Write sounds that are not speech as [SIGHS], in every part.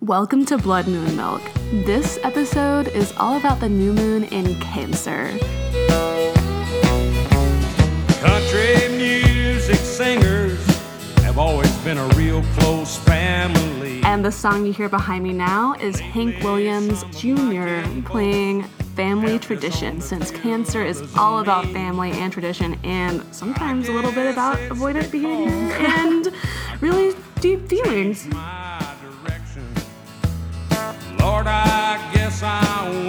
Welcome to Blood Moon Milk. This episode is all about the new moon in Cancer. Country music singers have always been a real close family. And the song you hear behind me now is Hank Williams Jr. playing Family Tradition, since Cancer is all about family and tradition, and sometimes a little bit about avoidant behavior [LAUGHS] and really deep feelings. Lord, I guess I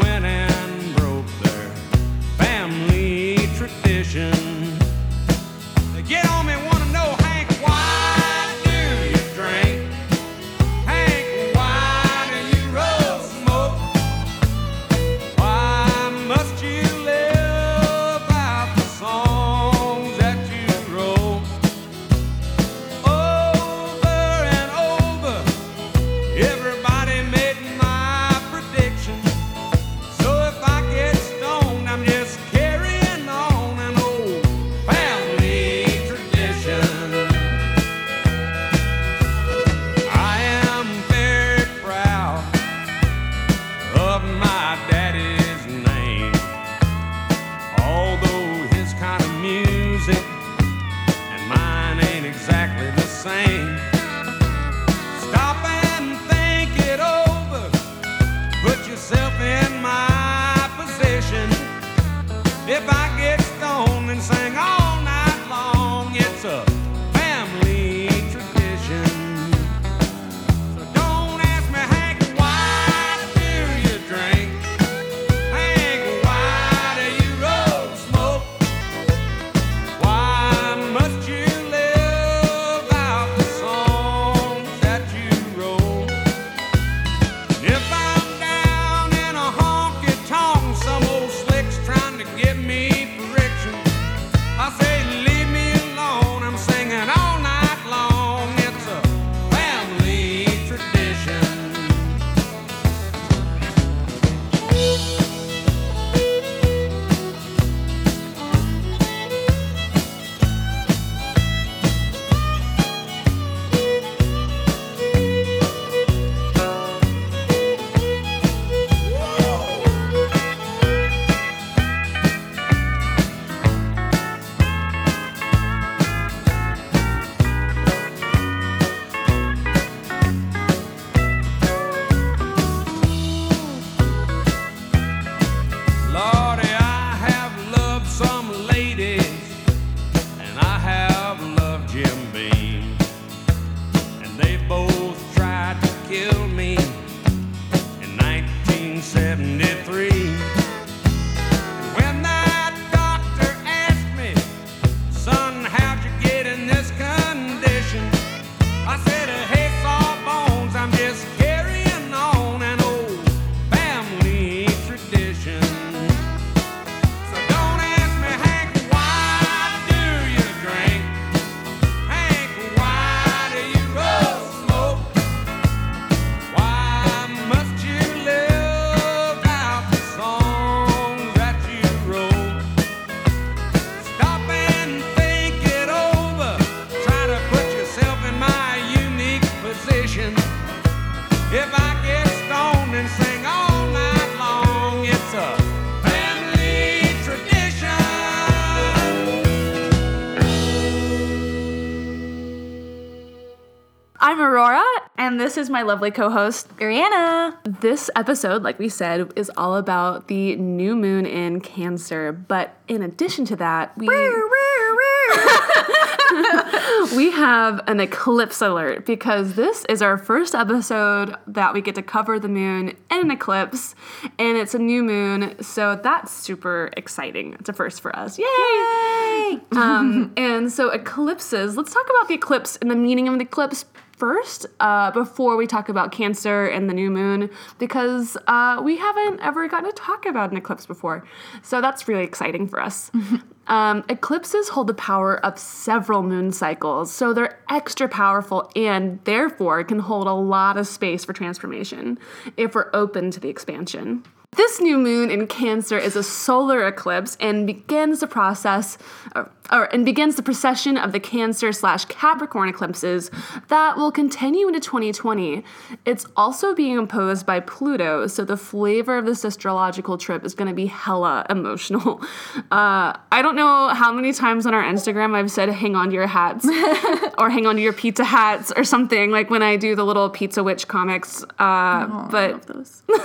and this is my lovely co host, Ariana. This episode, like we said, is all about the new moon in Cancer. But in addition to that, we [LAUGHS] we have an eclipse alert because this is our first episode that we get to cover the moon in an eclipse, and it's a new moon, so that's super exciting. It's a first for us. Yay! Yay! Um, and so eclipses. Let's talk about the eclipse and the meaning of the eclipse first, uh, before we talk about Cancer and the new moon, because uh, we haven't ever gotten to talk about an eclipse before. So that's really exciting for us. [LAUGHS] Um, eclipses hold the power of several moon cycles, so they're extra powerful and therefore can hold a lot of space for transformation if we're open to the expansion. This new moon in Cancer is a solar eclipse and begins the process, or, or and begins the procession of the Cancer slash Capricorn eclipses that will continue into 2020. It's also being imposed by Pluto, so the flavor of this astrological trip is going to be hella emotional. [LAUGHS] Uh, I don't know how many times on our Instagram I've said "hang on to your hats" [LAUGHS] or "hang on to your pizza hats" or something like when I do the little Pizza Witch comics. Uh, but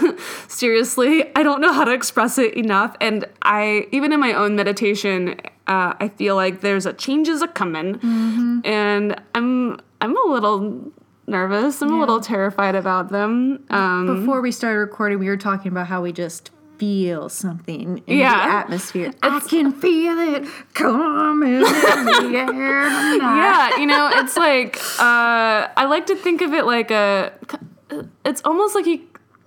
[LAUGHS] seriously, I don't know how to express it enough. And I, even in my own meditation, uh, I feel like there's a changes a coming, and I'm I'm a little nervous. I'm a little terrified about them. Um, Before we started recording, we were talking about how we just feel something in Yeah. the atmosphere. I can feel it coming in the air [LAUGHS] tonight. yeah, you know, it's like uh, I like to think of it like a. It's almost like you.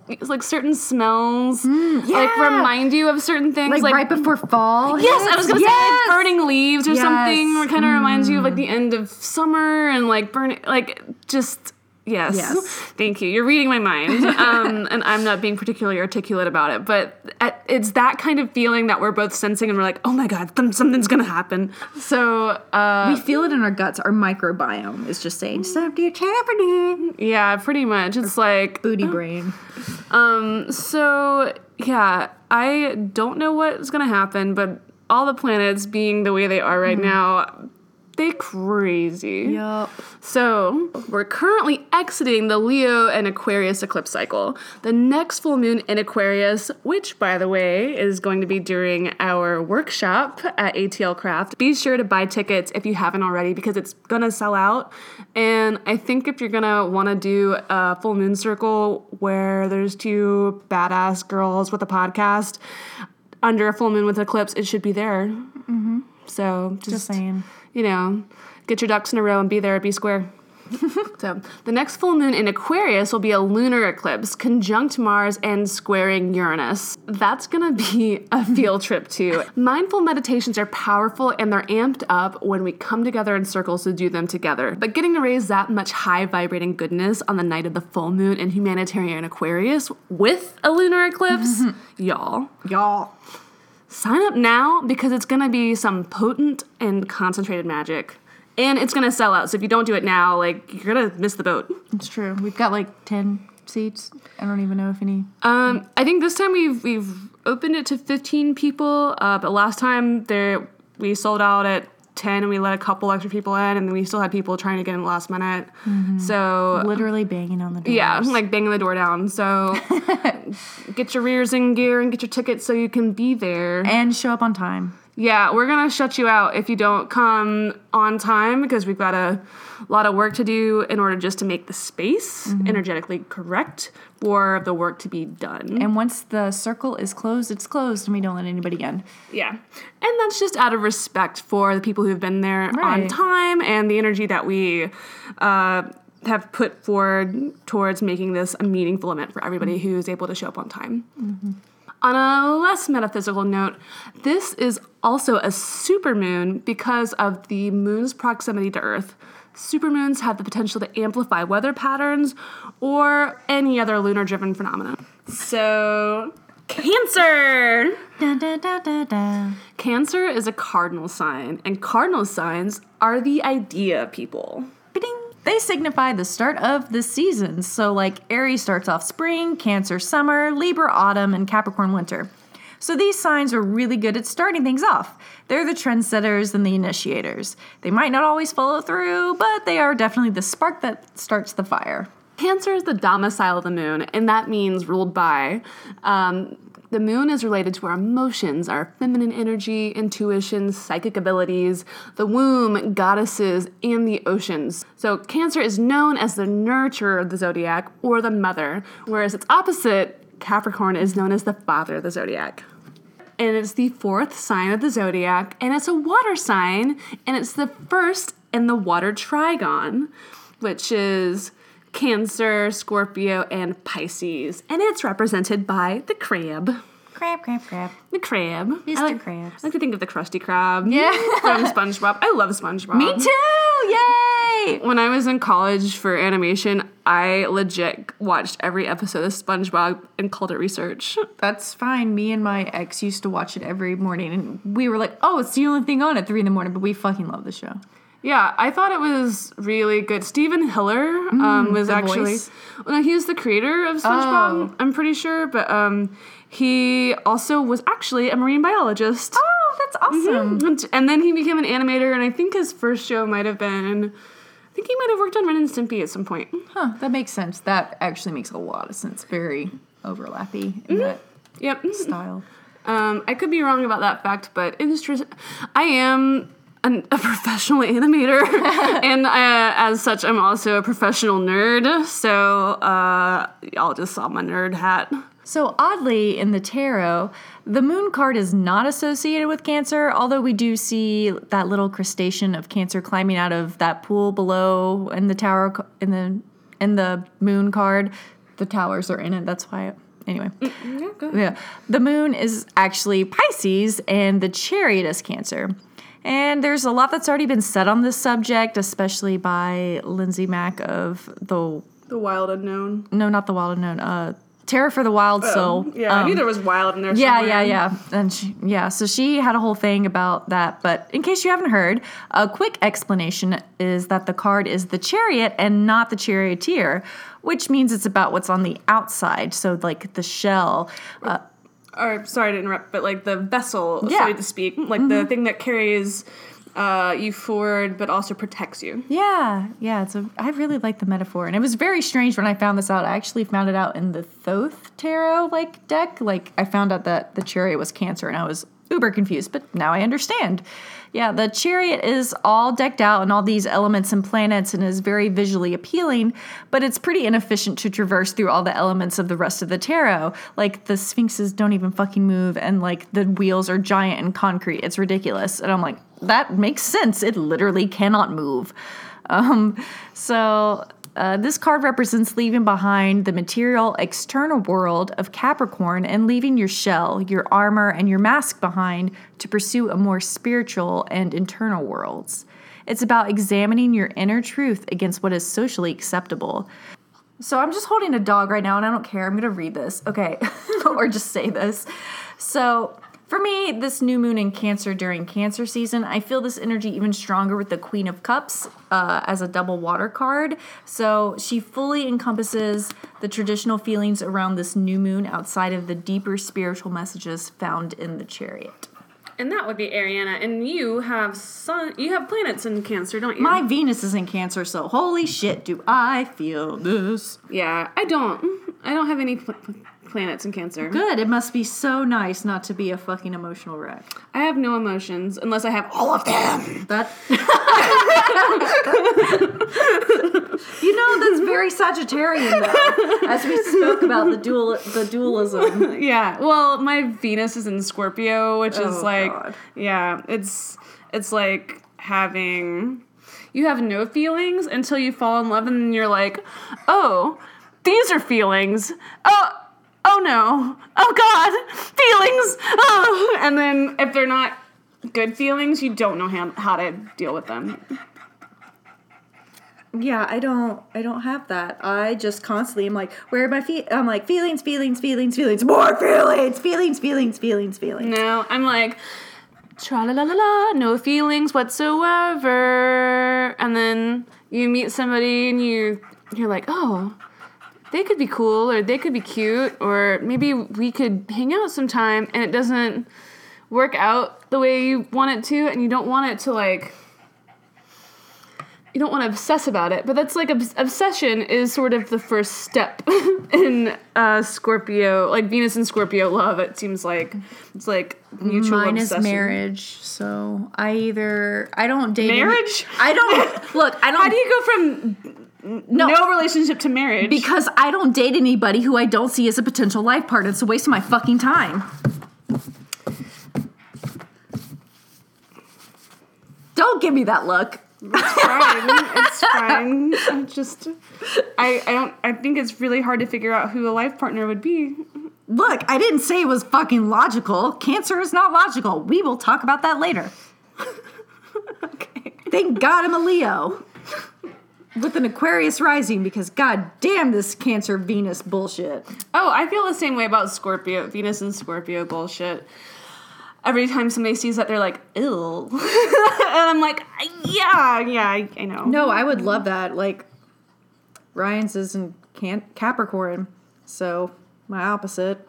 It's like certain smells, like Mm, yeah. remind you of certain things, Like, right before fall. Yes, I was gonna say like burning leaves or something. Yes. Or kind of reminds you of like the end of summer and like burning, like just yes. Yes. Thank you. You're reading my mind, [LAUGHS] um, and I'm not being particularly articulate about it, but it's that kind of feeling that we're both sensing, and we're like, oh my god, th- something's gonna happen. So uh, We feel it in our guts. Our microbiome is just saying something's happening. yeah, pretty much. It's like Booty brain. Um, so yeah, I don't know what's gonna happen, but all the planets being the way they are right now, they crazy. Yup. So we're currently exiting the Leo and Aquarius eclipse cycle. The next full moon in Aquarius, which by the way is going to be during our workshop at ATL Craft. Be sure to buy tickets if you haven't already because it's gonna sell out. And I think if you're gonna want to do a full moon circle where there's two badass girls with a podcast under a full moon with eclipse, it should be there. Mm-hmm. So just, Just saying. You know, get your ducks in a row and be there at B square. [LAUGHS] so the next full moon in Aquarius will be a lunar eclipse, conjunct Mars and squaring Uranus. That's gonna be [LAUGHS] a field trip too. Mindful meditations are powerful and they're amped up when we come together in circles to do them together. But getting to raise that much high vibrating goodness on the night of the full moon in humanitarian Aquarius with a lunar eclipse, [LAUGHS] y'all Y'all. Sign up now because it's going to be some potent and concentrated magic and it's going to sell out so if you don't do it now like you're going to miss the boat It's true. We've got like 10 seats. I don't even know if any. um, i think this time we've we've opened it to 15 people uh, but last time there we sold out at 10 and we let a couple extra people in and then we still had people trying to get in last minute mm-hmm. so Literally banging on the door. yeah [LAUGHS] like banging the door down so [LAUGHS] get your rears in gear and get your tickets so you can be there And show up on time. Yeah, we're gonna shut you out if you don't come on time because we've got a lot of work to do in order just to make the space mm-hmm. energetically correct for the work to be done. And once the circle is closed, it's closed and we don't let anybody in. yeah, and that's just out of respect for the people who've been there on time and the energy that we uh, have put forward towards making this a meaningful event for everybody mm-hmm. who's able to show up on time. Mm-hmm. On a less metaphysical note, this is also a supermoon because of the moon's proximity to Earth. Supermoons have the potential to amplify weather patterns or any other lunar driven phenomena. So, Cancer! Da, da, da, da, da. Cancer is a cardinal sign, and cardinal signs are the idea people. They signify the start of the seasons. So, like Aries starts off spring, Cancer summer, Libra autumn, and Capricorn winter. So, these signs are really good at starting things off. They're the trendsetters and the initiators. They might not always follow through, but they are definitely the spark that starts the fire. Cancer is the domicile of the moon, and that means ruled by. Um, the moon is related to our emotions, our feminine energy, intuition, psychic abilities, the womb, goddesses, and the oceans. So, Cancer is known as the nurturer of the zodiac or the mother, whereas its opposite, Capricorn, is known as the father of the zodiac and it's the fourth sign of the zodiac, and it's a water sign, and it's the first in the water trigon, which is Cancer, Scorpio, and Pisces, and it's represented by the crab. Crab, crab, crab. The crab. Mr. I like, Krabs. I like to think of the Krusty Krab. Yeah. From SpongeBob. I love SpongeBob. Me too! Yay! When I was in college for animation, I legit watched every episode of SpongeBob and called it research. That's fine. Me and my ex used to watch it every morning, and we were like, "Oh, it's the only thing on at three in the morning." But we fucking love the show. Yeah, I thought it was really good. Stephen Hiller um, was actually voice? well, no, he was the creator of SpongeBob. Oh. I'm pretty sure, but um, he also was actually a marine biologist. Oh, that's awesome. And, and then he became an animator, and I think his first show might have been. I think he might have worked on Ren and Stimpy at some point. Huh, that makes sense. That actually makes a lot of sense. Very overlappy in that Yep. style. Um, I could be wrong about that fact, but it is true. I am an, a professional animator, [LAUGHS] and uh, as such, I'm also a professional nerd. So uh, y'all just saw my nerd hat. So oddly, in the tarot, the moon card is not associated with Cancer, although we do see that little crustacean of Cancer climbing out of that pool below in the tower in the in the moon card. The towers are in it. That's why. Anyway, Yeah, yeah, the moon is actually Pisces, and the chariot is Cancer. And there's a lot that's already been said on this subject, especially by Lindsay Mack of the The wild unknown. no, not the Wild Unknown, uh, Tarot for the Wild Soul. Oh, Yeah, I Um, knew there was wild in there. yeah, somewhere. yeah, yeah. And she, yeah, so she had a whole thing about that. But in case you haven't heard, a quick explanation is that the card is the chariot and not the charioteer, which means it's about what's on the outside. So, like the shell. Uh, Or sorry to interrupt, but like the vessel, Yeah. so to speak, like the thing that carries uh, you forward, but also protects you. yeah, yeah. It's a. I really like the metaphor, and it was very strange when I found this out. I actually found it out in the Thoth tarot like deck. Like I found out that the chariot was Cancer, and I was uber confused. But now I understand. Yeah, the chariot is all decked out in all these elements and planets and is very visually appealing, but it's pretty inefficient to traverse through all the elements of the rest of the tarot. Like the sphinxes don't even fucking move, and like the wheels are giant and concrete. It's ridiculous. And I'm like, that makes sense. It literally cannot move. Um, so uh, this card represents leaving behind the material external world of Capricorn and leaving your shell, your armor, and your mask behind to pursue a more spiritual and internal worlds. It's about examining your inner truth against what is socially acceptable. So I'm just holding a dog right now and I don't care. I'm going to read this. Okay. [LAUGHS] or just say this. So for me, this new moon in Cancer during Cancer season, I feel this energy even stronger with the Queen of Cups uh, as a double water card. So she fully encompasses the traditional feelings around this new moon outside of the deeper spiritual messages found in the chariot. And that would be Ariana. And you have sun. You have planets in Cancer, don't you? My Venus is in Cancer, so holy shit, do I feel this. yeah, I don't. I don't have any pl- planets in Cancer. Good. It must be so nice not to be a fucking emotional wreck. I have no emotions unless I have all of them. That. [LAUGHS] you know that's very Sagittarian though, as we spoke about the dual the dualism. [LAUGHS] Yeah. Well, my Venus is in Scorpio, which is Oh, like, God. yeah, it's it's like having you have no feelings until you fall in love, and then you're like, oh, these are feelings. Oh. Oh no! Oh God! Feelings! Oh! And then if they're not good feelings, you don't know how, how to deal with them. Yeah, I don't I don't have that. I just constantly am like, where are my feet? I'm like feelings, feelings, feelings, feelings, more feelings, feelings, feelings, feelings, feelings. No, I'm like, tra la la la la, no feelings whatsoever. And then you meet somebody and you you're like, oh, they could be cool or they could be cute or maybe we could hang out sometime and it doesn't work out the way you want it to and you don't want it to like you don't want to obsess about it, but that's like obs- obsession is sort of the first step [LAUGHS] in uh, Scorpio, like Venus and Scorpio love. It seems like it's like mutual Mine is marriage, so I either I don't date any- Marriage? I don't look. I don't. How do you go from no, relationship to marriage? Because I don't date anybody who I don't see as a potential life partner. It's a waste of my fucking time. Don't give me that look. it's fine. It's fine. I'm just, I, I don't. I think it's really hard to figure out who a life partner would be. Look, I didn't say it was fucking logical. Cancer is not logical. We will talk about that later. [LAUGHS] Okay. Thank God I'm a Leo. With an Aquarius rising because god damn this Cancer Venus bullshit. Oh, I feel the same way about Scorpio, Venus and Scorpio bullshit. Every time somebody sees that, they're like, ill. [LAUGHS] and I'm like, "Yeah, yeah, I, I know." No, I would love that. Like Ryan's is in can- Capricorn, so my opposite.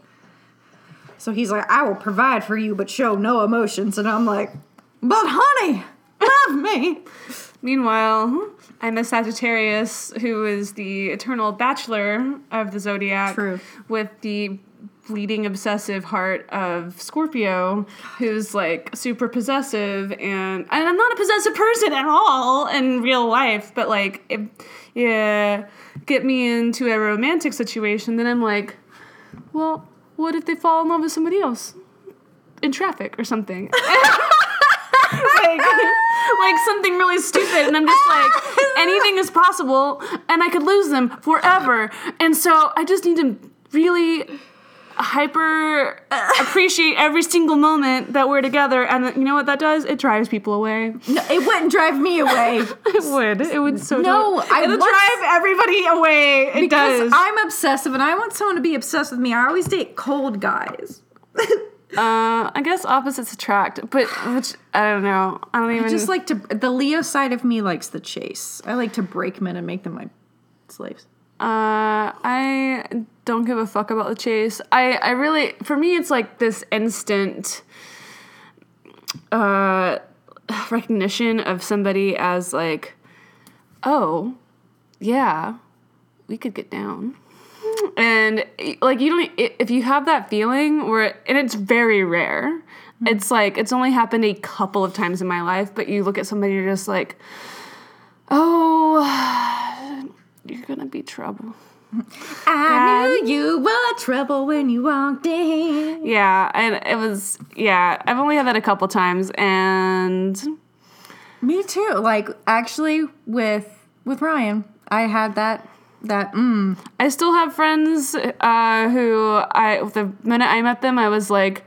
So he's like, I will provide for you, but show no emotions, and I'm like, but honey, love me. [LAUGHS] Meanwhile, I'm a Sagittarius who is the eternal bachelor of the zodiac, True. with the bleeding obsessive heart of Scorpio, who's like super possessive, and and I'm not a possessive person at all in real life, but like if yeah, get me into a romantic situation, then I'm like, well, what if they fall in love with somebody else in traffic or something? [LAUGHS] like, like something really stupid, and I'm just like, anything is possible, and I could lose them forever. And so I just need to really hyper appreciate every single moment that we're together. And you know what that does? It drives people away. No, it wouldn't drive me away. [LAUGHS] It would. It would so. No, I It'll drive everybody away. It because does. I'm obsessive and I want someone to be obsessed with me. I always date cold guys. [LAUGHS] Uh, I guess opposites attract, but which I don't know. I don't even. I just like to the Leo side of me likes the chase. I like to break men and make them my slaves. Uh, I don't give a fuck about the chase. I, I really, for me, it's like this instant uh, recognition of somebody as like, oh, yeah, we could get down. And like, you don't, if you have that feeling where, and it's very rare, mm-hmm. it's like, it's only happened a couple of times in my life, but you look at somebody, you're just like, oh, [SIGHS] you're gonna be trouble. I knew you were trouble when you walked in. Yeah, and it was yeah. I've only had that a couple times, and Me too. Like actually, with with Ryan, I had that that mm. I still have friends uh, who I the minute I met them, I was like,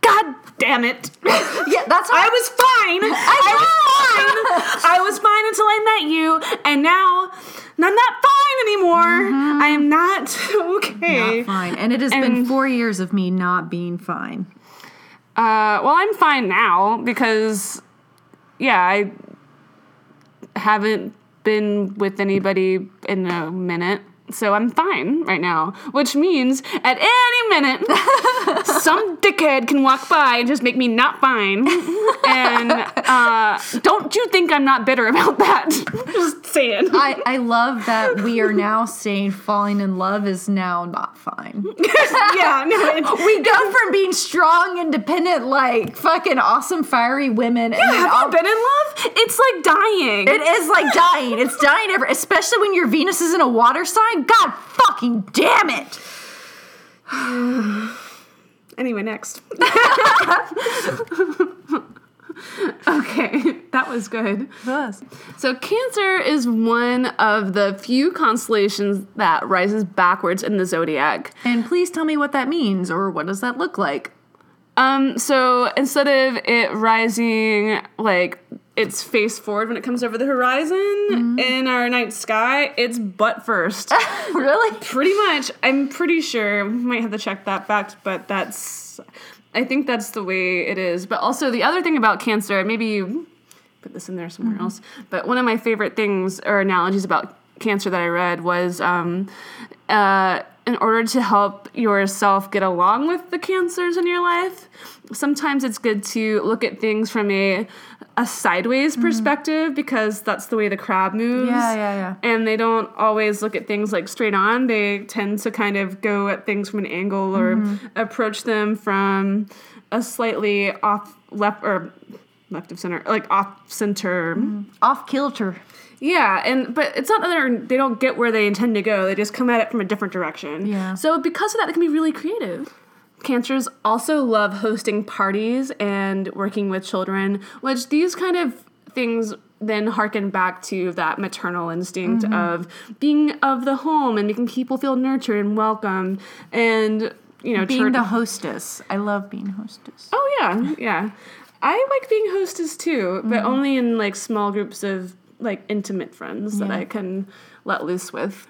God damn it! [LAUGHS] Yeah, that's I was fine. [LAUGHS] I, was fine. I was fine until I met you, and now I'm not fine anymore. I am not [LAUGHS] okay. not fine. And it has been four years of me not being fine. Uh, well, I'm fine now because, yeah, I haven't been with anybody in a minute. So I'm fine right now, which means at any minute, [LAUGHS] some dickhead can walk by and just make me not fine. And uh, don't you think I'm not bitter about that? [LAUGHS] just saying. I, I love that we are now saying falling in love is now not fine. [LAUGHS] yeah, no, We go from being strong, independent, like fucking awesome, fiery women, and have all- you been in love? It's like dying. it is like dying. It's dying ever, especially when your Venus is in a water sign. God fucking damn it! [SIGHS] Anyway, next. [LAUGHS] okay, that was good. So, Cancer is one of the few constellations that rises backwards in the zodiac. And please tell me what that means, or what does that look like? Um, so instead of it rising like its face forward when it comes over the horizon in our night sky, it's butt first. [LAUGHS] really? pretty much. I'm pretty sure. We might have to check that fact, but that's. I think that's the way it is. But also the other thing about Cancer, maybe you put this in there somewhere else. But one of my favorite things or analogies about Cancer that I read was. Um, uh, in order to help yourself get along with the cancers in your life, sometimes it's good to look at things from a a sideways perspective because that's the way the crab moves Yeah, yeah, yeah. and they don't always look at things like straight on. They tend to kind of go at things from an angle or Mm-hmm. approach them from a slightly off left or left of center, like off center. Off kilter. Yeah, and but it's not that they're, they don't get where they intend to go. They just come at it from a different direction. Yeah. So because of that, they can be really creative. Cancers also love hosting parties and working with children, which these kind of things then harken back to that maternal instinct Mm-hmm. of being of the home and making people feel nurtured and welcome and you know Being church- the hostess. I love being hostess. Oh yeah, yeah. I like being hostess too, but only in like small groups of like intimate friends that I can let loose with.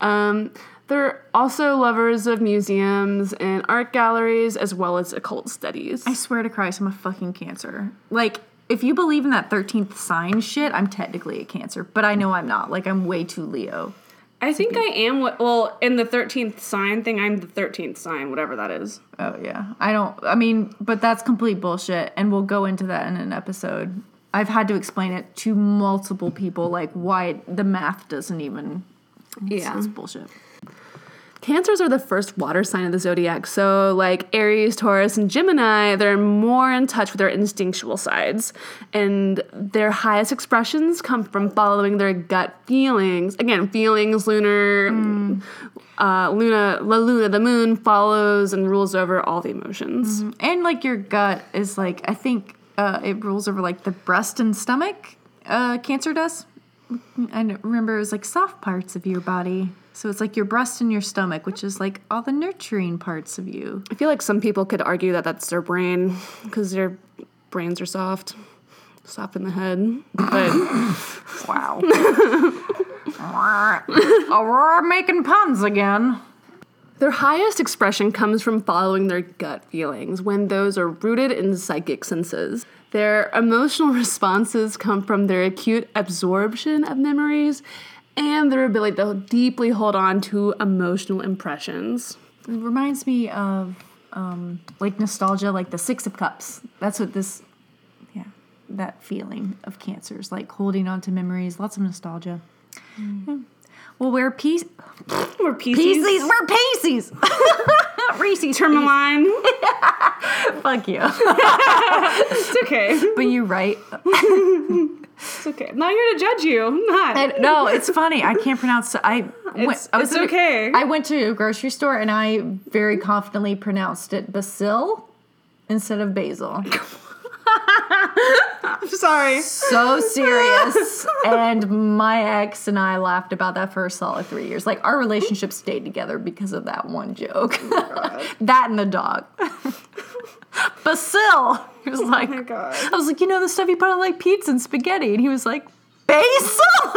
Um, they're also lovers of museums and art galleries as well as occult studies. I swear to Christ, I'm a fucking Cancer. Like, if you believe in that 13th sign shit, I'm technically a Cancer, but I know I'm not. Like, I'm way too Leo. I think I am what well in the thirteenth sign thing. I'm the thirteenth sign, whatever that is. Oh, yeah. I don't, I mean, but that's complete bullshit, and we'll go into that in an episode. I've had to explain it to multiple people, like, why the math doesn't even. It's, Yeah. it's bullshit. Cancers are the first water sign of the zodiac. So, like Aries, Taurus, and Gemini, they're more in touch with their instinctual sides. And their highest expressions come from following their gut feelings. Again, feelings, lunar, uh, Luna, La Luna, the moon follows and rules over all the emotions. And, like, your gut is, like, I think uh, it rules over, like, the breast and stomach, uh, Cancer does. I remember it was like soft parts of your body. So it's like your breast and your stomach, which is like all the nurturing parts of you. I feel like some people could argue that that's their brain because their brains are soft, soft in the head. But [LAUGHS] Wow. [LAUGHS] Aurora making puns again. Their highest expression comes from following their gut feelings when those are rooted in psychic senses. Their emotional [LAUGHS] responses come from their acute absorption of memories and their ability to deeply hold on to emotional impressions. It reminds me of um, like nostalgia, like the Six of Cups. That's what this, yeah, that feeling of cancers, like holding on to memories, lots of nostalgia. Yeah. Well, we're peace. [LAUGHS] We're Pisces. We're Pisces. [LAUGHS] Reese's. Tourmaline. [LAUGHS] Fuck you. it's okay. But you're right. It's okay. I'm not here to judge you. I'm not. And- no, it's funny. I can't pronounce. I went. It's- I was it's okay. I went to a grocery store and I very confidently pronounced it basil instead of basil. [LAUGHS] I'm sorry. So serious. and my ex and I laughed about that for a solid three years. Like our relationship stayed together because of that one joke. Oh [LAUGHS] that and the dog. [LAUGHS] basil. He was oh like, Oh my God. I was like, you know the stuff you put on like pizza and spaghetti, and he was like, basil. [LAUGHS]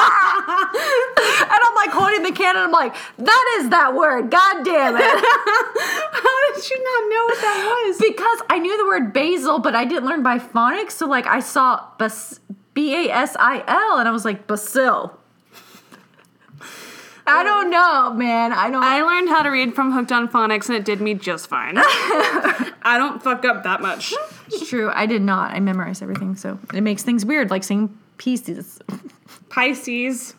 and I'm like holding the can, and I'm like, that is that word. God damn it. [LAUGHS] How did you not know what that was? because I knew the word basil, but I didn't learn by phonics. So like I saw bas- B A S I L, and I was like basil. I don't know, man. I don't. I learned how to read from Hooked on Phonics and it did me just fine. [LAUGHS] I don't fuck up that much. it's true. I did not. I memorized everything, so it makes things weird, like saying pieces. Pisces.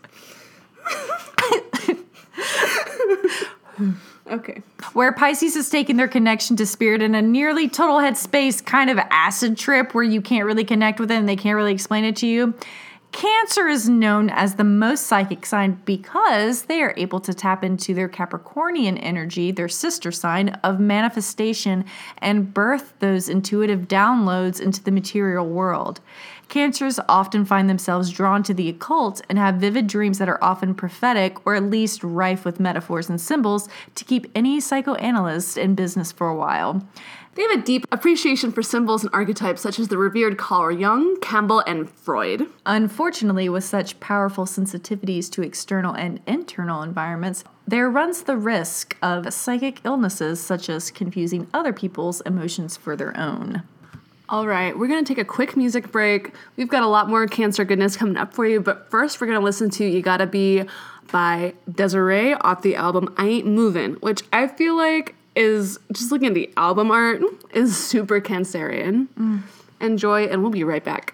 okay. Where Pisces has taken their connection to spirit in a nearly total headspace kind of acid trip where you can't really connect with it and they can't really explain it to you. Cancer is known as the most psychic sign because they are able to tap into their Capricornian energy, their sister sign of manifestation, and birth those intuitive downloads into the material world. Cancers often find themselves drawn to the occult and have vivid dreams that are often prophetic or at least rife with metaphors and symbols to keep any psychoanalyst in business for a while. They have a deep appreciation for symbols and archetypes such as the revered Carl Jung, Campbell, and Freud. Unfortunately, with such powerful sensitivities to external and internal environments, there runs the risk of psychic illnesses such as confusing other people's emotions for their own. All right, we're gonna take a quick music break. We've got a lot more cancer goodness coming up for you, but first we're gonna listen to You Gotta Be by Des'ree off the album I Ain't Movin', which I feel like is just looking at the album art is super cancerian. Mm. Enjoy, and we'll be right back.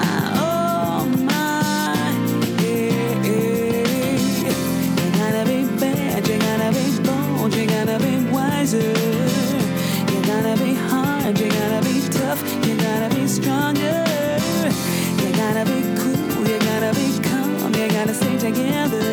hard, you gotta be tough, you gotta be stronger. You gotta be cool, you gotta be calm, you gotta stay together.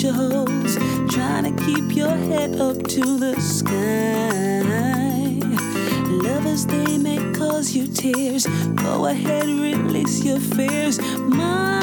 The future holds. Try to keep your head up to the sky. Lovers, they may cause you tears. Go ahead, release your fears. My,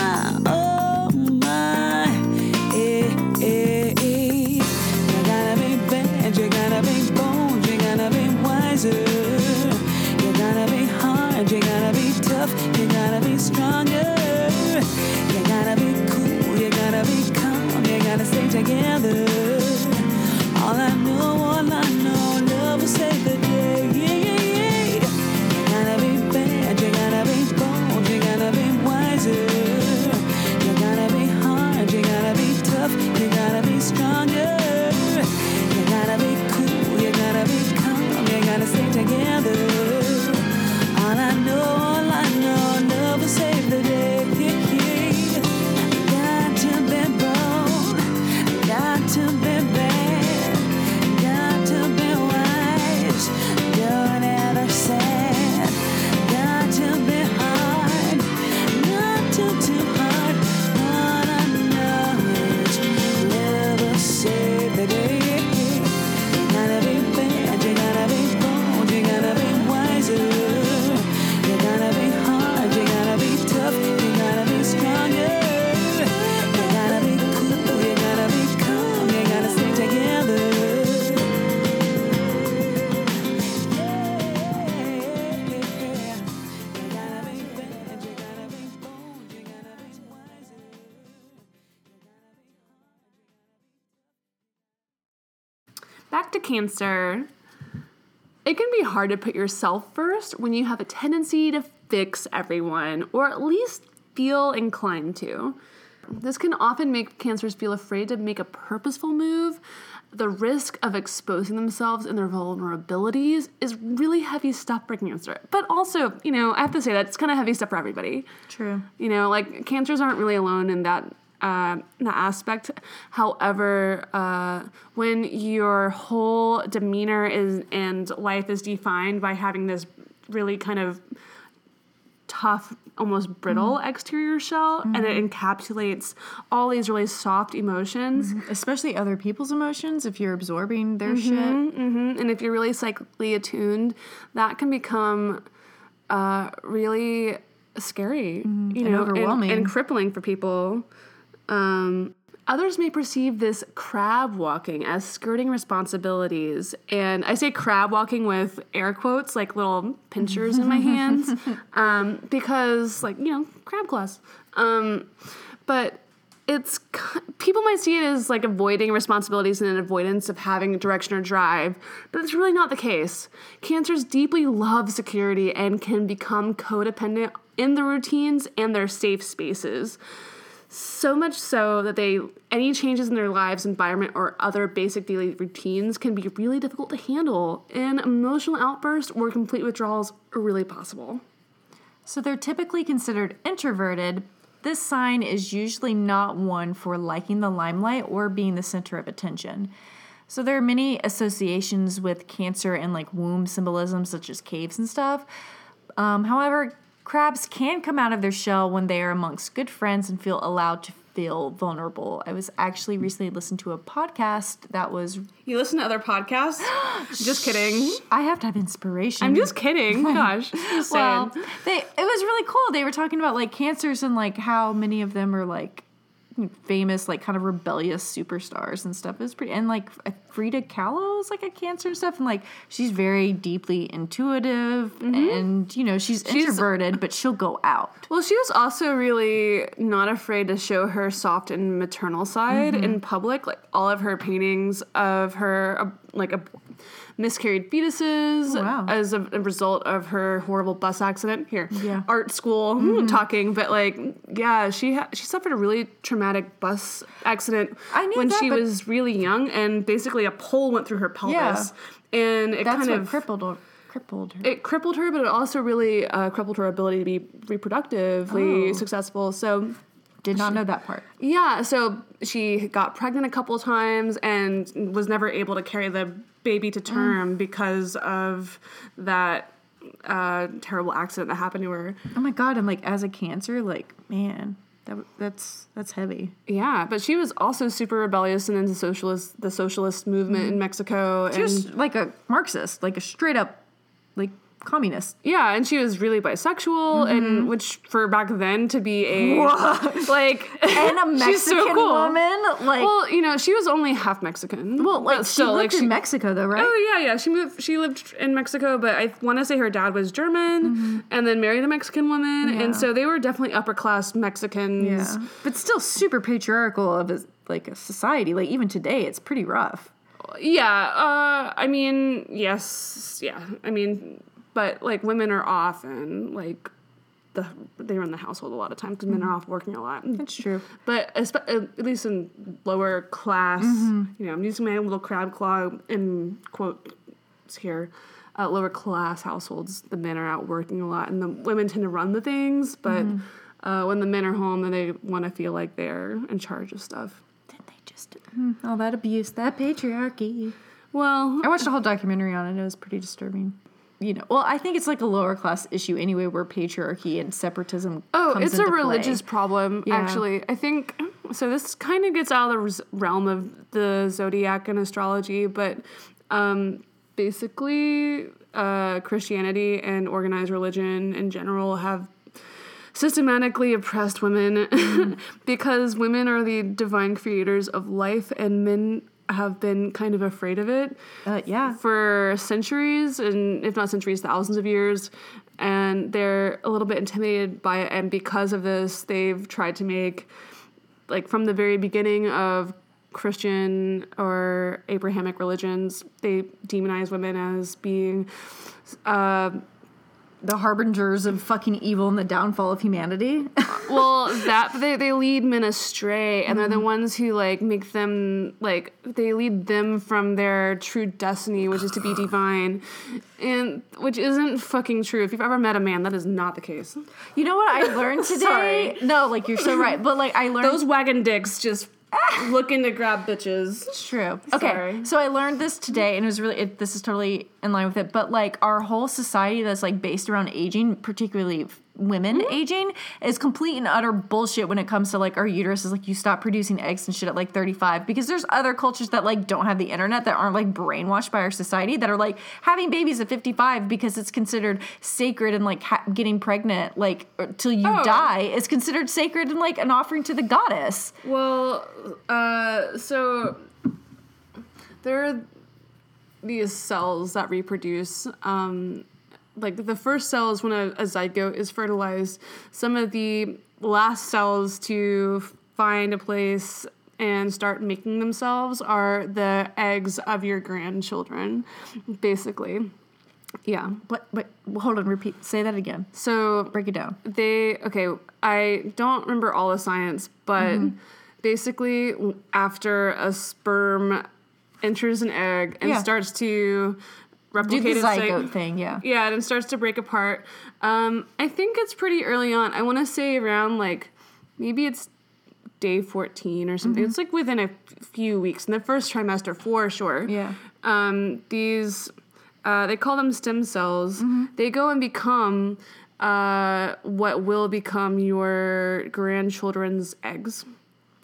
Cancer. It can be hard to put yourself first when you have a tendency to fix everyone, or at least feel inclined to. This can often make Cancers feel afraid to make a purposeful move. The risk of exposing themselves and their vulnerabilities is really heavy stuff for Cancer. But also, you know, I have to say that it's kind of heavy stuff for everybody. True. You know, like cancers aren't really alone in that uh, that aspect. However, uh, when your whole demeanor is and life is defined by having this really kind of tough, almost brittle exterior shell, and it encapsulates all these really soft emotions. Especially other people's emotions if you're absorbing their shit. hmm And if you're really psychically attuned, that can become uh, really scary, you know, and- overwhelming. and, crippling for people. Um, others may perceive this crab walking as skirting responsibilities, and I say crab walking with air quotes, like little pinchers in my hands, [LAUGHS] um, because, like you know, crab claws. Um, but it's people might see it as like avoiding responsibilities and an avoidance of having direction or drive, but it's really not the case. Cancers deeply love security and can become codependent in the routines and their safe spaces. So much so that they any changes in their lives, environment, or other basic daily routines can be really difficult to handle, and emotional outbursts or complete withdrawals are really possible. So they're typically considered introverted. This sign is usually not one for liking the limelight or being the center of attention. So there are many associations with cancer and like womb symbolism, such as caves and stuff. Um, however, crabs can come out of their shell when they are amongst good friends and feel allowed to feel vulnerable. I was actually recently listened to a podcast that was. You listen to other podcasts? [GASPS] just kidding. I have to have inspiration. I'm just kidding. [LAUGHS] Gosh. Well, they it was really cool. They were talking about like cancers and like how many of them are like famous, like kind of rebellious superstars and stuff. Was pretty and like Frida Kahlo is like a cancer and stuff, and like she's very deeply intuitive and you know she's, introverted, but she'll go out. Well, she was also really not afraid to show her soft and maternal side in public. Like all of her paintings of her, uh, like a miscarried fetuses Oh, wow. as a, a result of her horrible bus accident. Here, Yeah. art school [LAUGHS] hmm, talking, but like, yeah, she ha- she suffered a really traumatic bus accident when that, she was really young, and basically a pole went through her pelvis, and it That's kind what of crippled her. Crippled her. it crippled her, but it also really uh, crippled her ability to be reproductively Oh. successful. So, Did not know that part. yeah, so she got pregnant a couple times and was never able to carry the baby to term because of that uh, terrible accident that happened to her. Oh my god! And like as a cancer, like man, that that's that's heavy. Yeah, but she was also super rebellious and into socialist the socialist movement in Mexico. She and was like a Marxist, like a straight up, like communist. Yeah, and she was really bisexual, and which for back then to be a like [LAUGHS] And a [LAUGHS] Mexican so cool. woman, like Well, you know, she was only half Mexican. well, like she lived in she- Mexico though, right? Oh yeah, yeah. She moved. She lived in Mexico, but I want to say her dad was German, and then married a Mexican woman, Mm-hmm. Yeah. and so they were definitely upper class Mexicans. yeah, but still super patriarchal of a, like a society. Like even today, it's pretty rough. Yeah, uh, I mean, yes, yeah. I mean, but like women are often like the they run the household a lot of times because men are off working a lot. That's true. But espe- uh, at least in lower class, Mm-hmm. you know, I'm using my little crab claw in quotes here. Uh, lower class households, the men are out working a lot, and the women tend to run the things. But Mm-hmm. uh, when the men are home, then they want to feel like they're in charge of stuff. Didn't they just mm, all that abuse, that patriarchy? Well, I watched a whole documentary on it. It was pretty disturbing. You know, well, I think it's like a lower class issue anyway, where patriarchy and separatism. Oh, it's a into play. religious problem, Yeah. actually. I think so. This kind of gets out of the realm of the zodiac and astrology, but um, basically, uh, Christianity and organized religion in general have systematically oppressed women [LAUGHS] because women are the divine creators of life, and men have been kind of afraid of it Uh, yeah, for centuries and if not centuries thousands of years. And they're a little bit intimidated by it and because of this they've tried to make like from the very beginning of christian or abrahamic religions they demonize women as being uh, the harbingers of fucking evil and the downfall of humanity. [LAUGHS] well that they, they lead men astray and they're the mm-hmm. ones who like make them like they lead them from their true destiny which is to be divine and which isn't fucking true if you've ever met a man that is not the case you know what I learned [LAUGHS] today? Sorry. No, like you're so right, but like I learned those wagon dicks just [LAUGHS] looking to grab bitches It's true. Okay, Sorry. so I learned this today, and it was really it, this is totally in line with it. But like our whole society that's like based around aging, particularly women aging, is complete and utter bullshit when it comes to like our uterus is like you stop producing eggs and shit at like 35 because there's other cultures that like don't have the internet that aren't like brainwashed by our society that are like having babies at 55 because it's considered sacred and like ha- getting pregnant like or- till you Oh. die is considered sacred and like an offering to the goddess. well uh so there are these cells that reproduce um like the first cell is when a, a zygote is fertilized some of the last cells to find a place and start making themselves are the eggs of your grandchildren basically yeah What? But hold on, repeat. Say that again. so Break it down. they okay i don't remember all the science but Mm-hmm. basically after a sperm enters an egg and Yeah. starts to Do replicate the zygote thing, yeah. yeah and it starts to break apart um, i think it's pretty early on i want to say around like maybe it's day 14 or something. It's like within a few weeks in the first trimester for sure. Yeah. Um, these, uh, they call them stem cells. They go and become uh, what will become your grandchildren's eggs.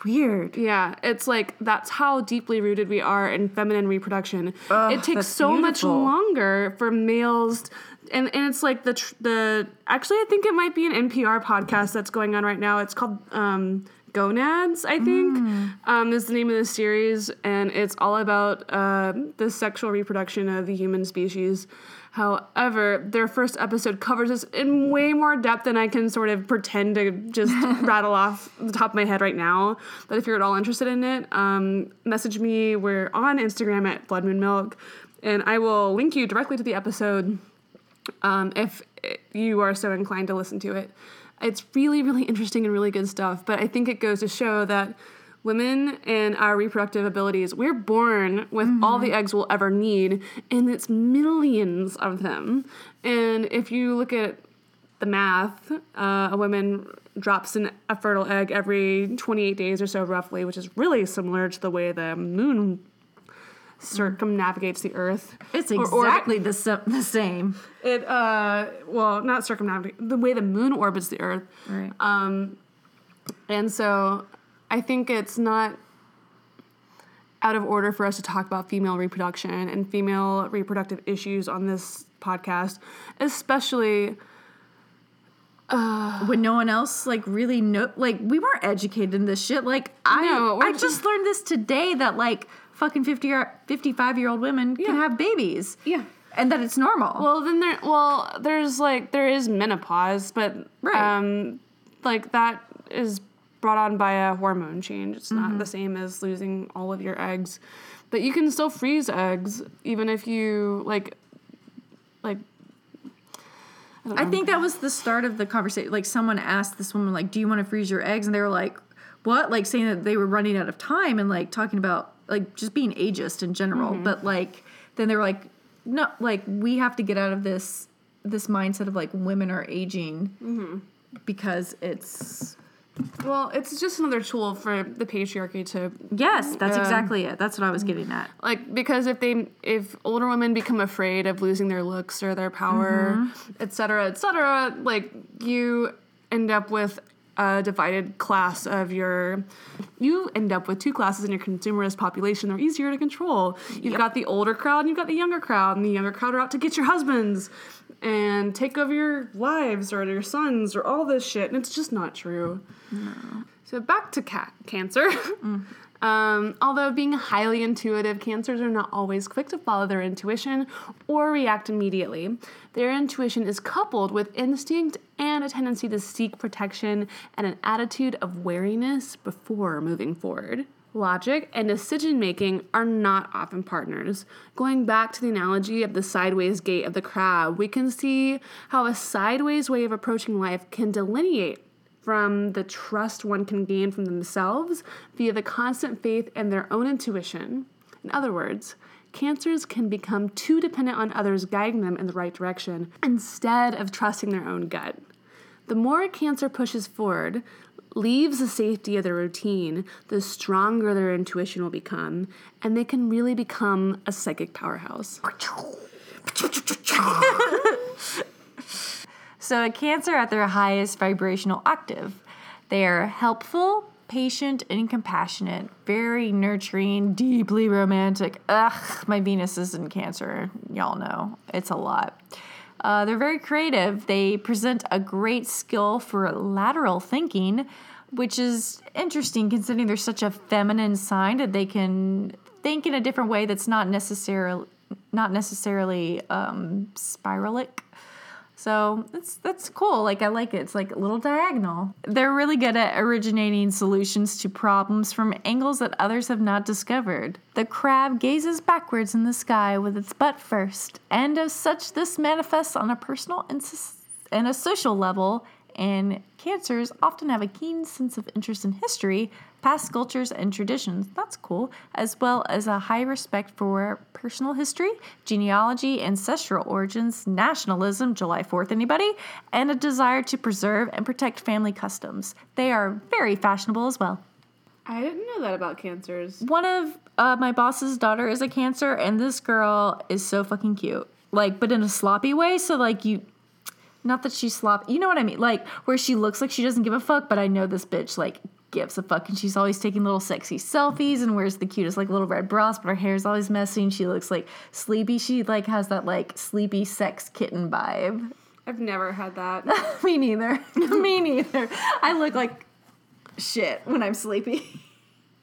Weird. Yeah, it's like that's how deeply rooted we are in feminine reproduction. Ugh, it takes so much longer for males, and and it's like the tr- the actually I think it might be an NPR podcast that's going on right now. It's called um, Gonads, I think, um, is the name of the series, and it's all about uh, the sexual reproduction of the human species. However, their first episode covers this in way more depth than I can sort of pretend to just [LAUGHS] rattle off the top of my head right now. But if you're at all interested in it, um, message me. We're on Instagram at Blood Moon Milk, and I will link you directly to the episode um, if you are so inclined to listen to it. It's really, really interesting and really good stuff. But I think it goes to show that women and our reproductive abilities, we're born with all the eggs we'll ever need, and it's millions of them. And if you look at the math, uh, a woman drops an, a fertile egg every 28 days or so, roughly, which is really similar to the way the moon circumnavigates the earth. It's Or- or- exactly the, the same. it uh well not circumnavigate the way the moon orbits the earth Right. um and so i think it's not out of order for us to talk about female reproduction and female reproductive issues on this podcast especially when no one else like really know like we weren't educated in this shit like i No, i just, just- learned this today that like fucking 50 year 55 year old women can have babies Yeah. and that it's normal well then there well there's like there is menopause but Right. um like that is brought on by a hormone change it's not mm-hmm. the same as losing all of your eggs but you can still freeze eggs even if you like like I think that was the start of the conversation. Like someone asked this woman, like, "Do you want to freeze your eggs?" And they were like, "What?" Like saying that they were running out of time and like talking about like just being ageist in general. Mm-hmm. But like then they were like, "No, like we have to get out of this this mindset of like women are aging mm-hmm. because it's well it's just another tool for the patriarchy to yes, that's Um, exactly it. That's what I was getting at. like because if they if older women become afraid of losing their looks or their power et cetera et cetera like you end up with a divided class of your you end up with two classes in your consumerist population. They're easier to control. You've got the older crowd and you've got the younger crowd and the younger crowd are out to get your husbands and take over your lives or your sons or all this shit and it's just not true so back to cat cancer. [LAUGHS] um, although being highly intuitive, cancers are not always quick to follow their intuition or react immediately. Their intuition is coupled with instinct and a tendency to seek protection and an attitude of wariness before moving forward. Logic and decision making are not often partners. Going back to the analogy of the sideways gait of the crab, we can see how a sideways way of approaching life can delineate from the trust one can gain from themselves via the constant faith in their own intuition. In other words, cancers can become too dependent on others guiding them in the right direction instead of trusting their own gut. The more a cancer pushes forward, leaves the safety of their routine, the stronger their intuition will become, and they can really become a psychic powerhouse. [LAUGHS] So, a Cancer at their highest vibrational octave. They are helpful, patient, and compassionate, very nurturing, deeply romantic. Ugh, my Venus is in Cancer. Y'all know it's a lot. Uh, they're very creative. They present a great skill for lateral thinking, which is interesting considering they're such a feminine sign that they can think in a different way that's not necessarily not necessarily um, spiralic. So that's that's cool. Like I like it. It's like a little diagonal. They're really good at originating solutions to problems from angles that others have not discovered. The crab gazes backwards in the sky with its butt first, and as such, this manifests on a personal and, and a social level. And cancers often have a keen sense of interest in history, past cultures, and traditions. That's cool, as well as a high respect for personal history, genealogy, ancestral origins, nationalism, July 4th, anybody, and a desire to preserve and protect family customs. They are very fashionable as well. I didn't know that about cancers. One of uh, my boss's daughter is a cancer, and this girl is so fucking cute. Like, but in a sloppy way. So, like, you, not that she's sloppy, you know what I mean? Like, where she looks like she doesn't give a fuck, but I know this bitch, like, gives a fuck. And she's always taking little sexy selfies and wears the cutest, like, little red bras, but her hair's always messy and she looks like sleepy. She, like, has that, like, sleepy sex kitten vibe. I've never had that. [LAUGHS] Me neither. [LAUGHS] Me neither. I look like shit when I'm sleepy.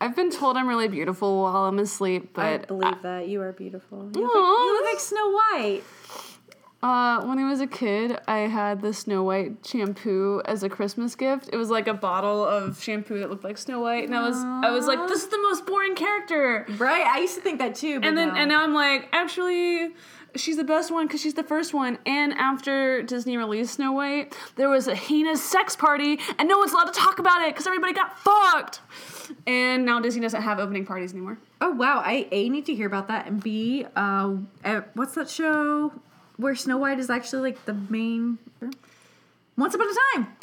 I've been told I'm really beautiful while I'm asleep, but I believe I, that. You are beautiful. You, look you look like Snow White. Uh, when I was a kid, I had the Snow White shampoo as a Christmas gift. It was like a bottle of shampoo that looked like Snow White, and I was I was like, this is the most boring character. Right? I used to think that too. But And then no. and now I'm like, actually, she's the best one because she's the first one. And after Disney released Snow White, there was a heinous sex party, and no one's allowed to talk about it because everybody got fucked. And now Disney doesn't have opening parties anymore. Oh wow! I a need to hear about that, and b uh, what's that show where Snow White is actually like the main? Once upon a time.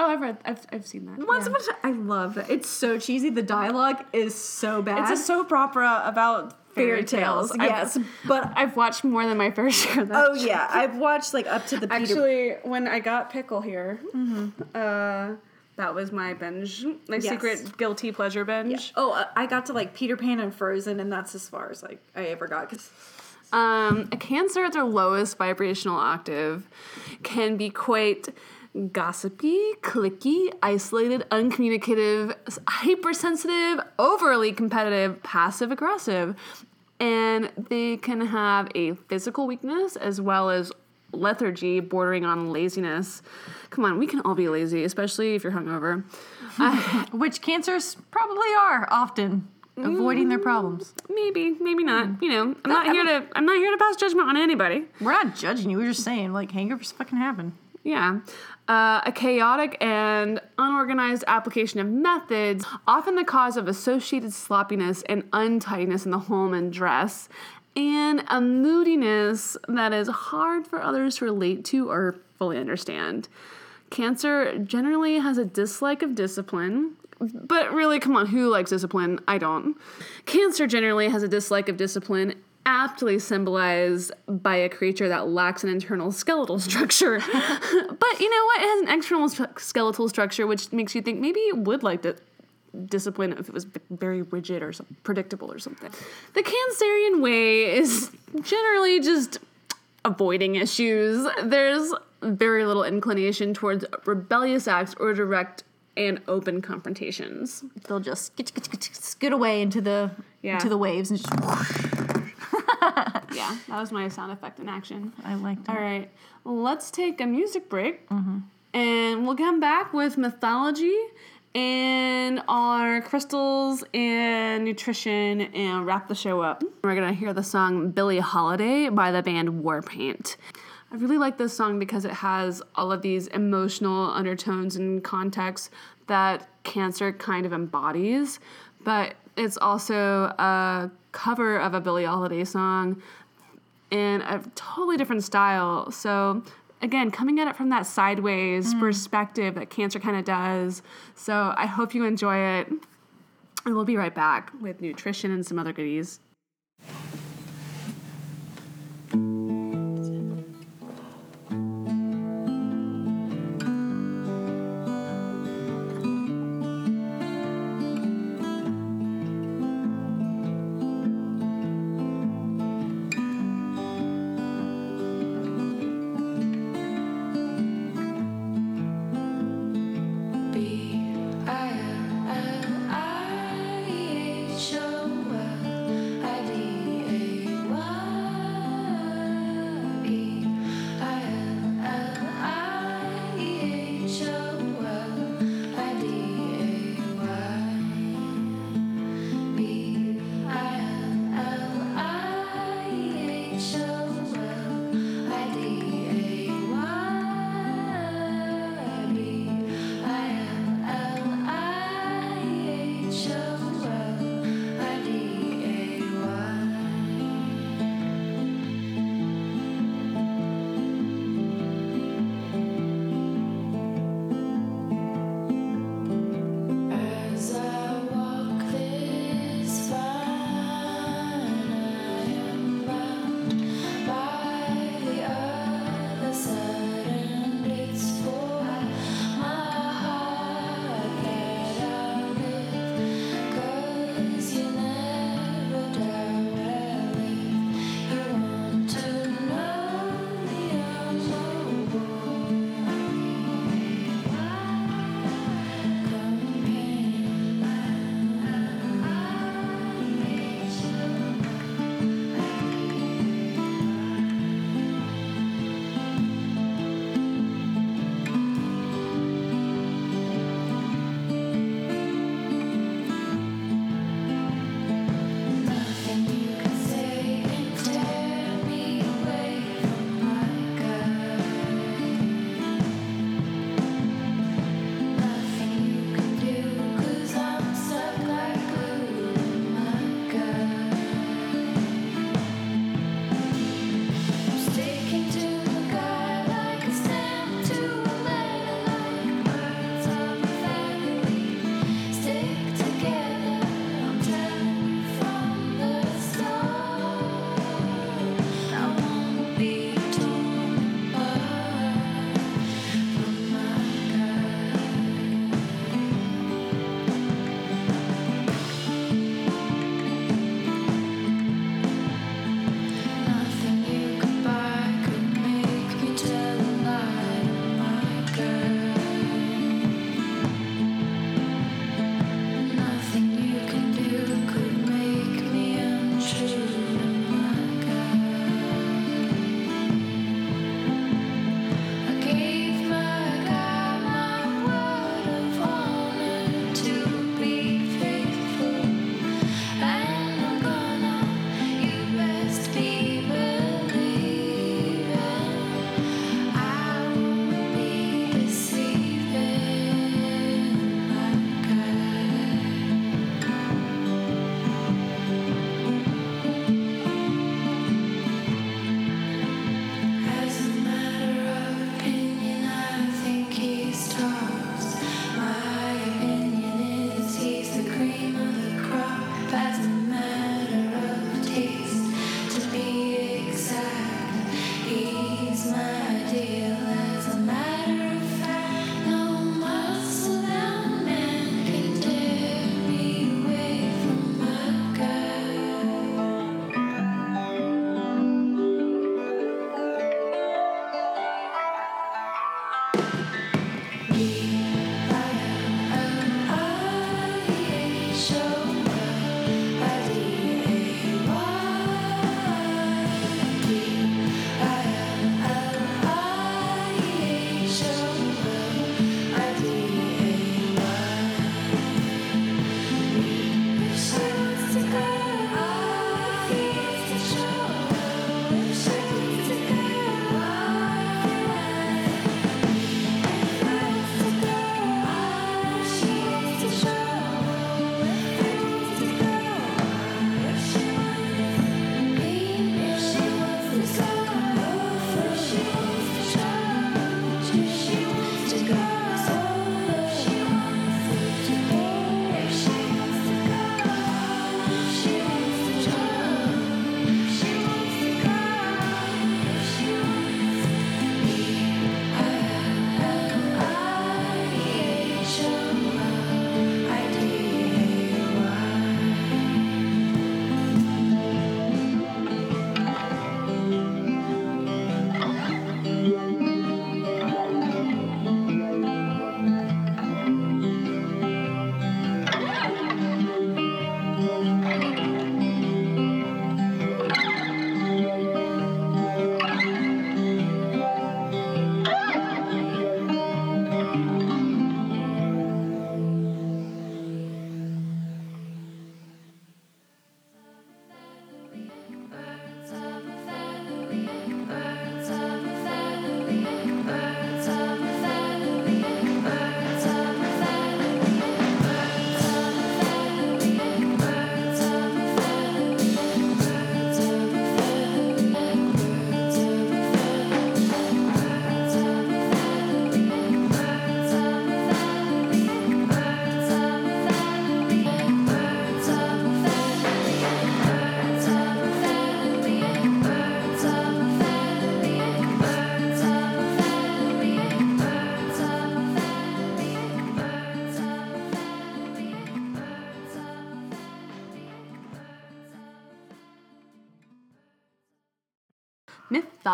Oh, I've read, I've, I've seen that. Once Yeah. upon a time. I love it. It's so cheesy. The dialogue is so bad. It's a soap opera about fairy tales. I've- Yes, but I've watched more than my fair share of that. oh yeah, I've watched like up to the Peter. Actually, when I got Pickle here, uh, that was my binge, my Yes. secret guilty pleasure binge. Oh, uh, I got to like Peter Pan and Frozen, and that's as far as like I ever got. 'cause- Um, a cancer at their lowest vibrational octave can be quite gossipy, cliquey, isolated, uncommunicative, hypersensitive, overly competitive, passive aggressive. And they can have a physical weakness as well as lethargy bordering on laziness. Come on, we can all be lazy, especially if you're hungover. [LAUGHS] which cancers probably are often avoiding their problems. Maybe, maybe not. You know, I'm not here to I'm not here to pass judgment on anybody. We're not judging you. We're just saying like hangovers fucking happen. Yeah. Uh, a chaotic and unorganized application of methods, often the cause of associated sloppiness and untidiness in the home and dress, and a moodiness that is hard for others to relate to or fully understand. Cancer generally has a dislike of discipline, but really, come on, who likes discipline? I don't. Cancer generally has a dislike of discipline, aptly symbolized by a creature that lacks an internal skeletal [LAUGHS] structure. but you know what? It has an external stru- skeletal structure, which makes you think maybe it would like to discipline if it was very rigid or predictable or something. The Cancerian way is generally just avoiding issues. There's very little inclination towards rebellious acts or direct and open confrontations. They'll just skid away into the Yeah. into the waves and just. [LAUGHS] Yeah, that was my sound effect in action. I like that. All right, let's take a music break, mm-hmm. and we'll come back with mythology and our crystals and nutrition, and wrap the show up. We're gonna hear the song "Billie Holiday" by the band Warpaint. I really like this song because it has all of these emotional undertones and context that Cancer kind of embodies, but it's also a cover of a Billie Holiday song in a totally different style. So again, coming at it from that sideways mm. perspective that cancer kind of does. So I hope you enjoy it. And we'll be right back with nutrition and some other goodies.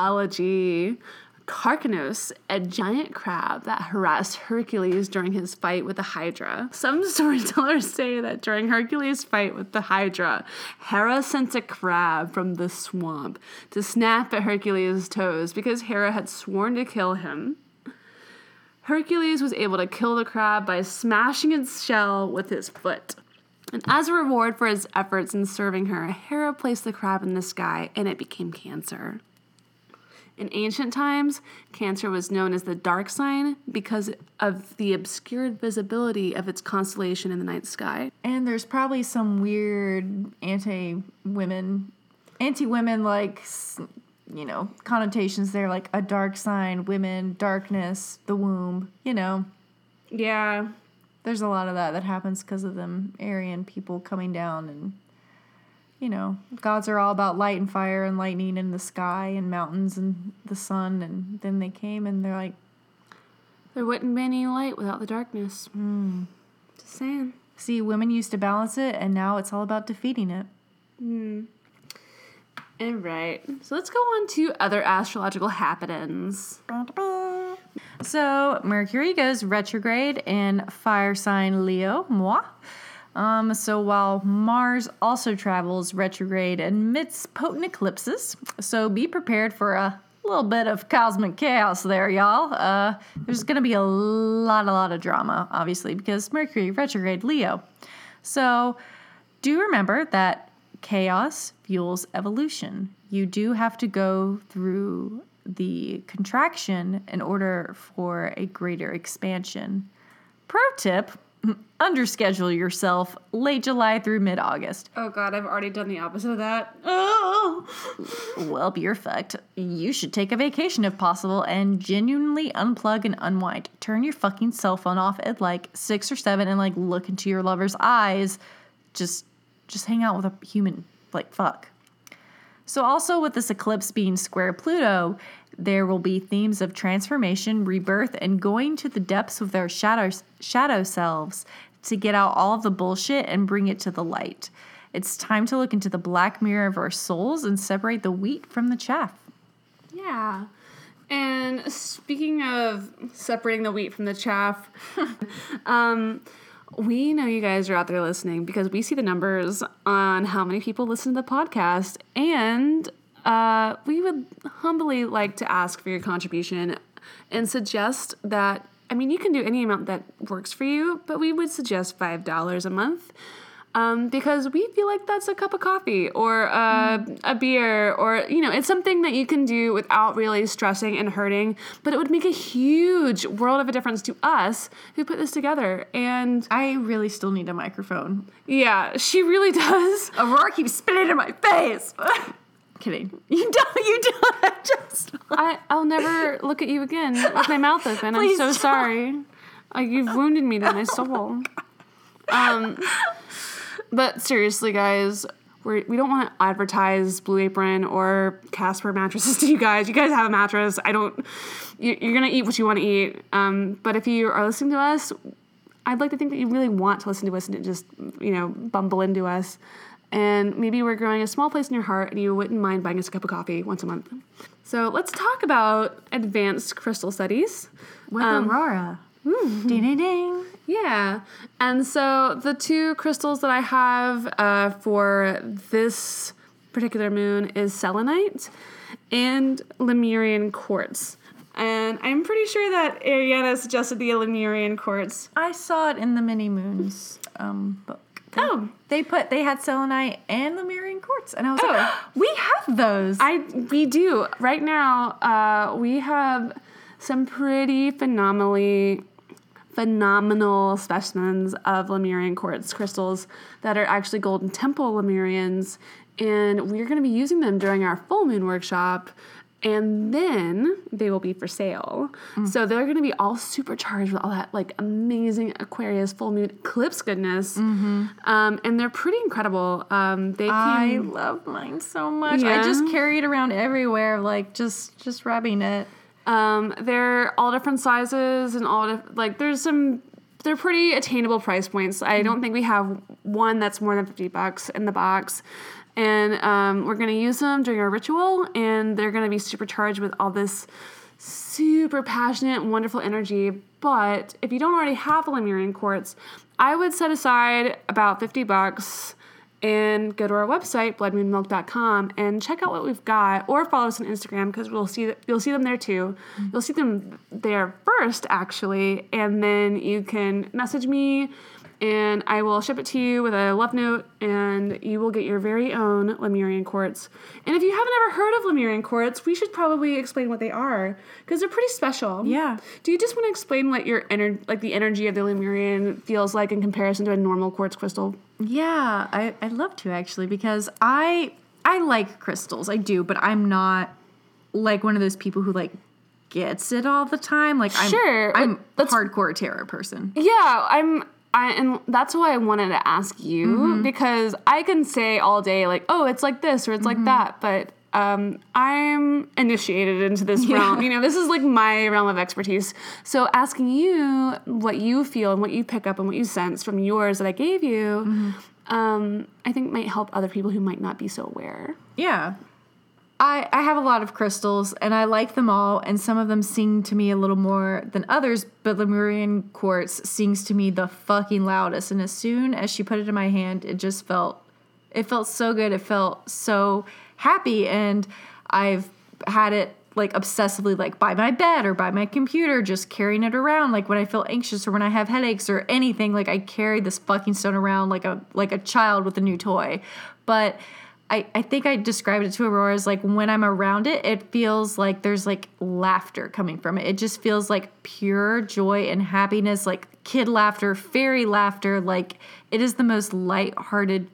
Mythology. A giant crab that harassed Hercules during his fight with the Hydra. Some [LAUGHS] storytellers say that during Hercules' fight with the Hydra, Hera sent a crab from the swamp to snap at Hercules' toes because Hera had sworn to kill him. Hercules was able to kill the crab by smashing its shell with his foot. And as a reward for his efforts in serving her, Hera placed the crab in the sky and it became Cancer. In ancient times, Cancer was known as the dark sign because of the obscured visibility of its constellation in the night sky. And there's probably some weird anti women, anti women like, you know, connotations there, like a dark sign, women, darkness, the womb, you know. Yeah. There's a lot of that that happens because of them Aryan people coming down and, you know, gods are all about light and fire and lightning in the sky and mountains and the sun. And then they came and they're like, There wouldn't be any light without the darkness. Hmm. Just saying. see, women used to balance it and now it's all about defeating it. Hmm. All right. So let's go on to other astrological happenings. So Mercury goes retrograde in fire sign Leo, moi. Um, so while Mars also travels retrograde amidst potent eclipses, so be prepared for a little bit of cosmic chaos there, y'all. Uh, there's gonna be a lot, a lot of drama, obviously, because Mercury retrograde Leo. So do remember that chaos fuels evolution. You do have to go through the contraction in order for a greater expansion. Pro tip underschedule yourself late July through mid August. Oh god, I've already done the opposite of that. Oh. [LAUGHS] Well, you're fucked. You should take a vacation if possible and genuinely unplug and unwind. Turn your fucking cell phone off at like six or seven and like look into your lover's eyes. Just just hang out with a human. Like fuck. So also with this eclipse being square Pluto, there will be themes of transformation, rebirth, and going to the depths with our shadow shadow selves to get out all of the bullshit and bring it to the light. It's time to look into the black mirror of our souls and separate the wheat from the chaff. Yeah. And speaking of separating the wheat from the chaff, [LAUGHS] um, we know you guys are out there listening because we see the numbers on how many people listen to the podcast. And uh, we would humbly like to ask for your contribution and suggest that, I mean, you can do any amount that works for you, but we would suggest $5 a month um, because we feel like that's a cup of coffee or a, a beer or you know it's something that you can do without really stressing and hurting but it would make a huge world of a difference to us who put this together and I really still need a microphone. yeah she really [LAUGHS] does Aurora keeps spitting in my face. [LAUGHS] Kidding. [LAUGHS] You don't. You don't. I [LAUGHS] just. I, i'll never look at you again with my mouth open i'm Please so don't. sorry uh, you've wounded me to my soul um, but seriously guys we're, we don't want to advertise Blue Apron or Casper mattresses [LAUGHS] to you guys. You guys have a mattress. I don't. You, you're gonna eat what you want to eat. Um, but if you are listening to us, I'd like to think that you really want to listen to us and just you know bumble into us. And maybe we're growing a small place in your heart, and you wouldn't mind buying us a cup of coffee once a month. So let's talk about advanced crystal studies. With Aurora. mmm Ding ding ding. Yeah. And so the two crystals that I have uh, for this particular moon is selenite and Lemurian quartz. And I'm pretty sure that Ariana suggested the Lemurian quartz. I saw it in the Many Moons um, book. They, Oh. they put they had selenite and Lemurian quartz, and I was Oh. like, [GASPS] we have those. I we do right now. Uh, we have some pretty phenomenally phenomenal specimens of Lemurian quartz crystals that are actually Golden Temple Lemurians, and we're going to be using them during our full moon workshop. And then they will be for sale. So they're going to be all supercharged with all that like amazing Aquarius full moon eclipse goodness, um, and they're pretty incredible. Um, they I can love mine so much. Yeah. I just carry it around everywhere, like just just rubbing it. Um, they're all different sizes and all diff- like there's some they're pretty attainable price points. I don't think we have one that's more than fifty bucks in the box. And um, we're going to use them during our ritual, and they're going to be supercharged with all this super passionate, wonderful energy. But if you don't already have a Lemurian quartz, I would set aside about 50 bucks and go to our website bloodmoonmilk.com and check out what we've got or follow us on Instagram because we'll see you'll see them there too. You'll see them there first actually and then you can message me and I will ship it to you with a love note and you will get your very own Lemurian quartz. And if you haven't ever heard of Lemurian quartz, we should probably explain what they are because they're pretty special. Yeah. Do you just want to explain what your ener- like the energy of the Lemurian feels like in comparison to a normal quartz crystal? Yeah, I, I'd love to actually because I I like crystals. I do, but I'm not like one of those people who like gets it all the time. Like I'm Sure, I'm that's- hardcore tarot person. Yeah, I'm. I and that's why I wanted to ask you Mm-hmm. because I can say all day like, oh, it's like this or it's Mm-hmm. like that, but um, I'm initiated into this realm. You know, this is like my realm of expertise. So asking you what you feel and what you pick up and what you sense from yours that I gave you, Mm-hmm. um, I think might help other people who might not be so aware. Yeah. I, I have a lot of crystals and I like them all, and some of them sing to me a little more than others, but Lemurian quartz sings to me the fucking loudest. And as soon as she put it in my hand, it just felt it felt so good. It felt so happy. And I've had it like obsessively like by my bed or by my computer, just carrying it around. Like when I feel anxious or when I have headaches or anything, like I carry this fucking stone around like a like a child with a new toy. But I, I think I described it to Aurora as like when I'm around it, it feels like there's like laughter coming from it. It just feels like pure joy and happiness, like kid laughter, fairy laughter. Like it is the most lighthearted,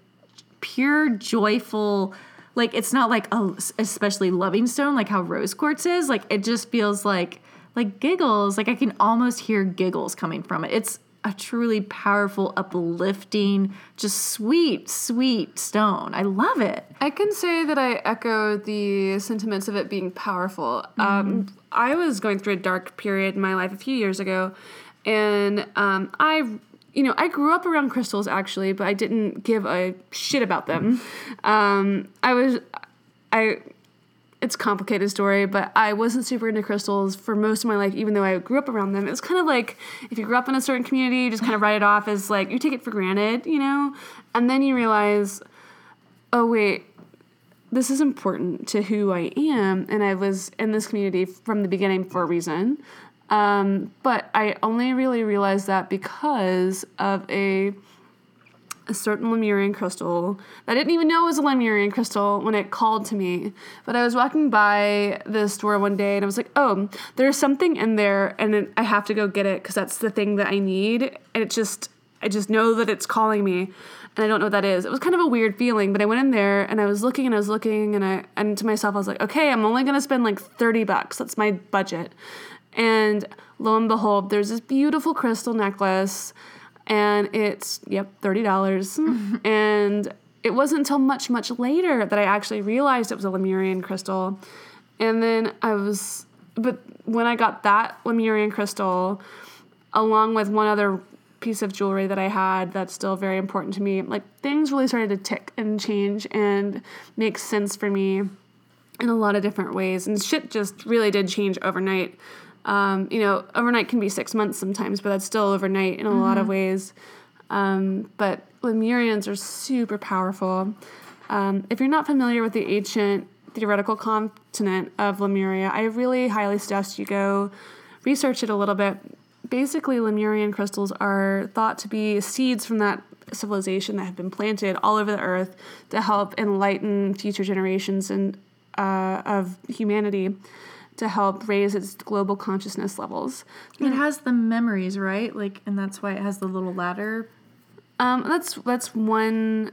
pure, joyful. Like it's not like a especially loving stone like how rose quartz is. Like it just feels like like giggles. Like I can almost hear giggles coming from it. It's a truly powerful, uplifting, just sweet, sweet stone. I love it. I can say that I echo the sentiments of it being powerful. Um, I was going through a dark period in my life a few years ago, and um, I, you know, I grew up around crystals actually, but I didn't give a shit about them. Um, I was, I. It's a complicated story, but I wasn't super into crystals for most of my life, even though I grew up around them. It's kind of like if you grew up in a certain community, you just kind of write it off as like you take it for granted, you know? And then you realize, oh, wait, this is important to who I am, and I was in this community from the beginning for a reason. Um, but I only really realized that because of a a certain Lemurian crystal that I didn't even know was a Lemurian crystal when it called to me. But I was walking by the store one day and I was like, oh, there's something in there, and I have to go get it because that's the thing that I need. And it just, I just know that it's calling me, and I don't know what that is. It was kind of a weird feeling, but I went in there and I was looking and I was looking, and I and to myself I was like, okay, I'm only gonna spend like thirty bucks. That's my budget. And lo and behold, there's this beautiful crystal necklace and it's yep thirty dollars. [LAUGHS] And it wasn't until much much later that i actually realized it was a lemurian crystal. And then i was but when i got that lemurian crystal along with one other piece of jewelry that i had that's still very important to me like things really started to tick and change and make sense for me in a lot of different ways. And shit just really did change overnight um, you know overnight can be six months sometimes but that's still overnight in a lot of ways. Um, but lemurians are super powerful. Um, if you're not familiar with the ancient theoretical continent of lemuria i really highly suggest you go research it a little bit. Basically lemurian crystals are thought to be seeds from that civilization that have been planted all over the earth to help enlighten future generations and uh, of humanity to help raise its global consciousness levels. It has the memories, right? Like, and that's why it has the little ladder. Um, that's that's one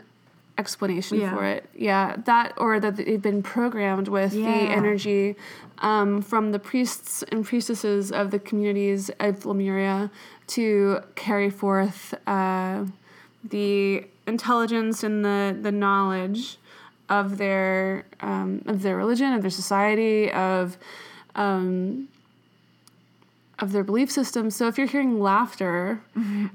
explanation Yeah. for it. Yeah, that or that they've been programmed with Yeah. the energy um, from the priests and priestesses of the communities of Lemuria to carry forth uh, the intelligence and the the knowledge of their um, of their religion, of their society, of um, of their belief system. So if you're hearing laughter,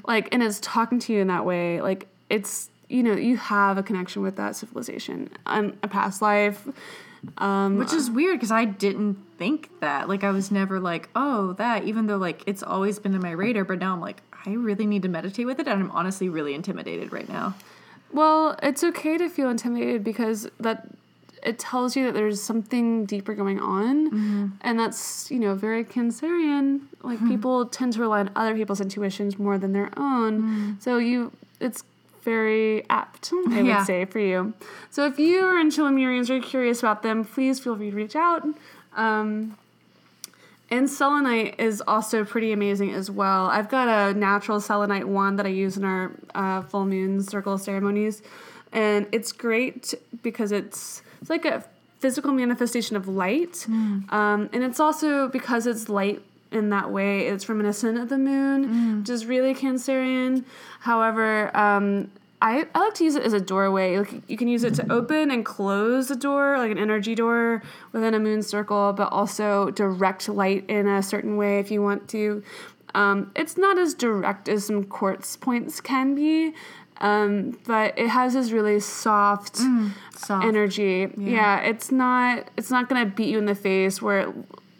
like and it's talking to you in that way, like it's you know you have a connection with that civilization and a past life. Um, Which is weird because I didn't think that. Like I was never like, oh, that. Even though like it's always been in my radar, but now I'm like, I really need to meditate with it, and I'm honestly really intimidated right now. Well, it's okay to feel intimidated because that it tells you that there's something deeper going on, and that's you know very Cancerian. Like people tend to rely on other people's intuitions more than their own. So you, it's very apt, I Yeah. would say, for you. So if you are into Lemurians or you're curious about them, please feel free to reach out. Um, and selenite is also pretty amazing as well. I've got a natural selenite wand that I use in our uh, full moon circle ceremonies, and it's great because it's it's like a physical manifestation of light, um, and it's also because it's light in that way. It's reminiscent of the moon, which is really Cancerian. However, um, I, I like to use it as a doorway. Like you can use it to open and close a door, like an energy door within a moon circle, but also direct light in a certain way if you want to. Um, it's not as direct as some quartz points can be, um, but it has this really soft, soft. energy. Yeah. it's not it's not gonna beat you in the face where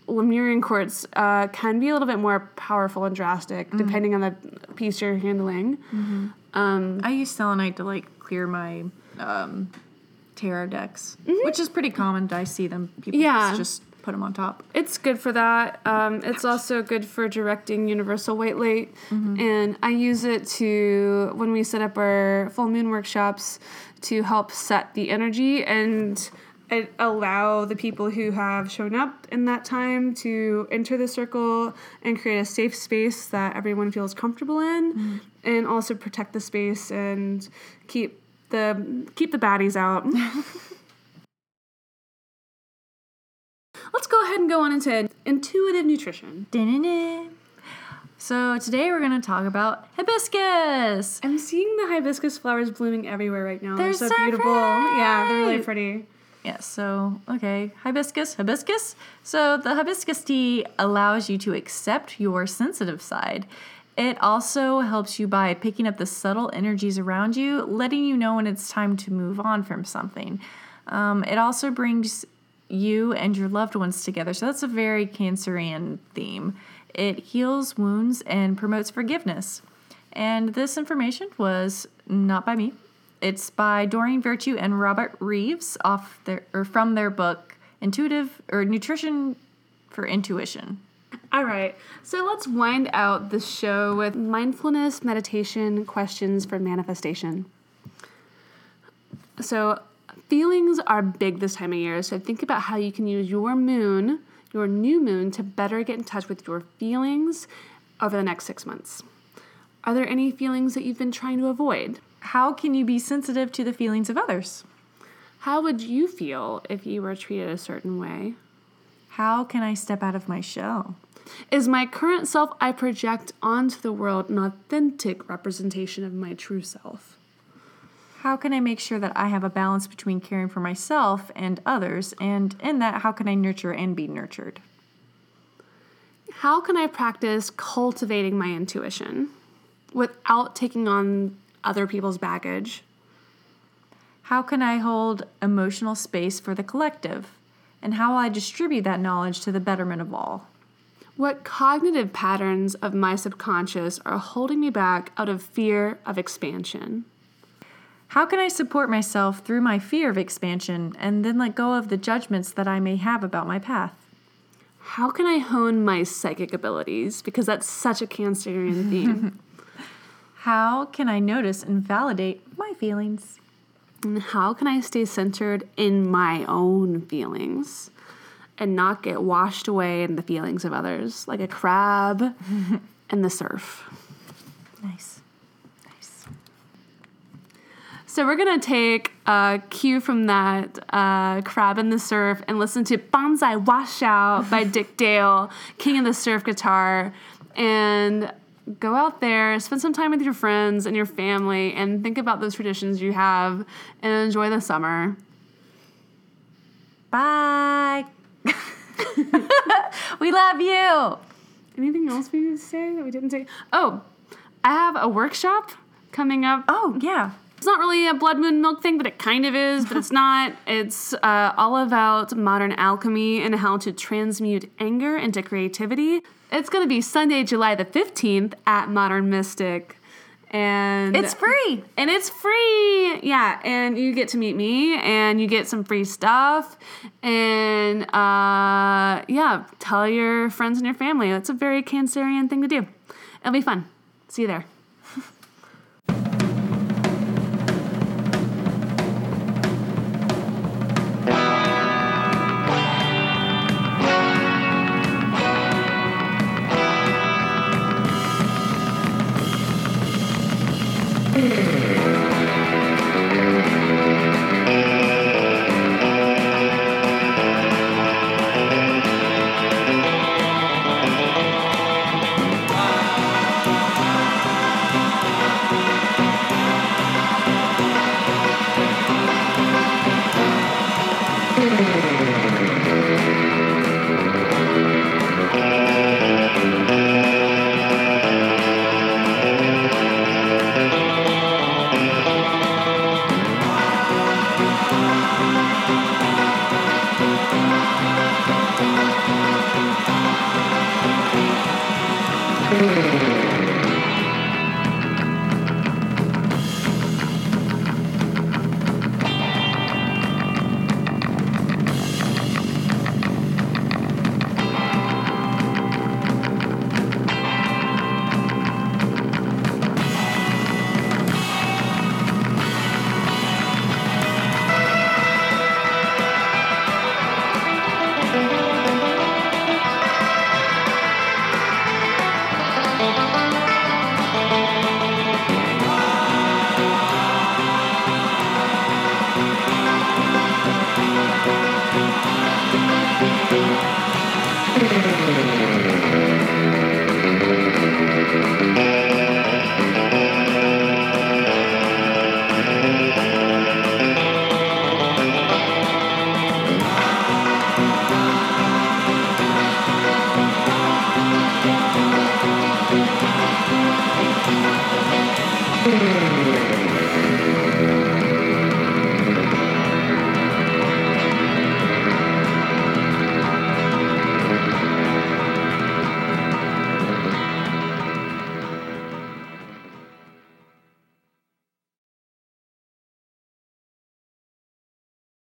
Lemurian quartz uh, can be a little bit more powerful and drastic depending on the piece you're handling. Um, I use selenite to like clear my um, tarot decks, which is pretty common. I see them. People Yeah. just put them on top. It's good for that. Um, it's also good for directing universal white light. And I use it to, when we set up our full moon workshops, to help set the energy and it allow the people who have shown up in that time to enter the circle and create a safe space that everyone feels comfortable in and also protect the space and keep the keep the baddies out. [LAUGHS] Let's go ahead and go on into intuitive nutrition. Da-na-na. So today we're going to talk about hibiscus. I'm seeing the hibiscus flowers blooming everywhere right now. They're, They're so, so beautiful. Yeah, they're really pretty. pretty. Yeah, so, okay, hibiscus, hibiscus. So, the hibiscus tea allows you to accept your sensitive side. It also helps you by picking up the subtle energies around you, letting you know when it's time to move on from something. Um, it also brings you and your loved ones together. So, that's a very Cancerian theme. It heals wounds and promotes forgiveness. And this information was not by me. It's by Doreen Virtue and Robert Reeves off their or from their book Intuitive or Nutrition for Intuition. All right, so let's wind out the show with mindfulness meditation questions for manifestation. So, feelings are big this time of year, so think about how you can use your moon, your new moon, to better get in touch with your feelings over the next six months. Are there any feelings that you've been trying to avoid? How can you be sensitive to the feelings of others? How would you feel if you were treated a certain way? How can I step out of my shell? Is my current self I project onto the world an authentic representation of my true self? How can I make sure that I have a balance between caring for myself and others? And in that, how can I nurture and be nurtured? How can I practice cultivating my intuition without taking on other people's baggage? How can I hold emotional space for the collective? And how will I distribute that knowledge to the betterment of all? What cognitive patterns of my subconscious are holding me back out of fear of expansion? How can I support myself through my fear of expansion and then let go of the judgments that I may have about my path? How can I hone my psychic abilities? Because that's such a Cancerian theme. [LAUGHS] How can I notice and validate my feelings? and how can I stay centered in my own feelings and not get washed away in the feelings of others like a crab [LAUGHS] in the surf? Nice. Nice. So we're gonna take a cue from that uh, crab in the surf and listen to "Banzai Washout" by [LAUGHS] Dick Dale, King of the Surf Guitar, and go out there, spend some time with your friends and your family, and think about those traditions you have, and enjoy the summer. Bye. [LAUGHS] we love you. Anything else we need to say that we didn't say? Oh, I have a workshop coming up Oh, yeah. It's not really a blood moon milk thing, but it kind of is, but it's [LAUGHS] not. It's uh, all about modern alchemy and how to transmute anger into creativity. It's going to be Sunday, July the 15th at Modern Mystic. And It's free. and it's free. Yeah, and you get to meet me and you get some free stuff. And uh, yeah, tell your friends and your family. That's a very Cancerian thing to do. It'll be fun. See you there.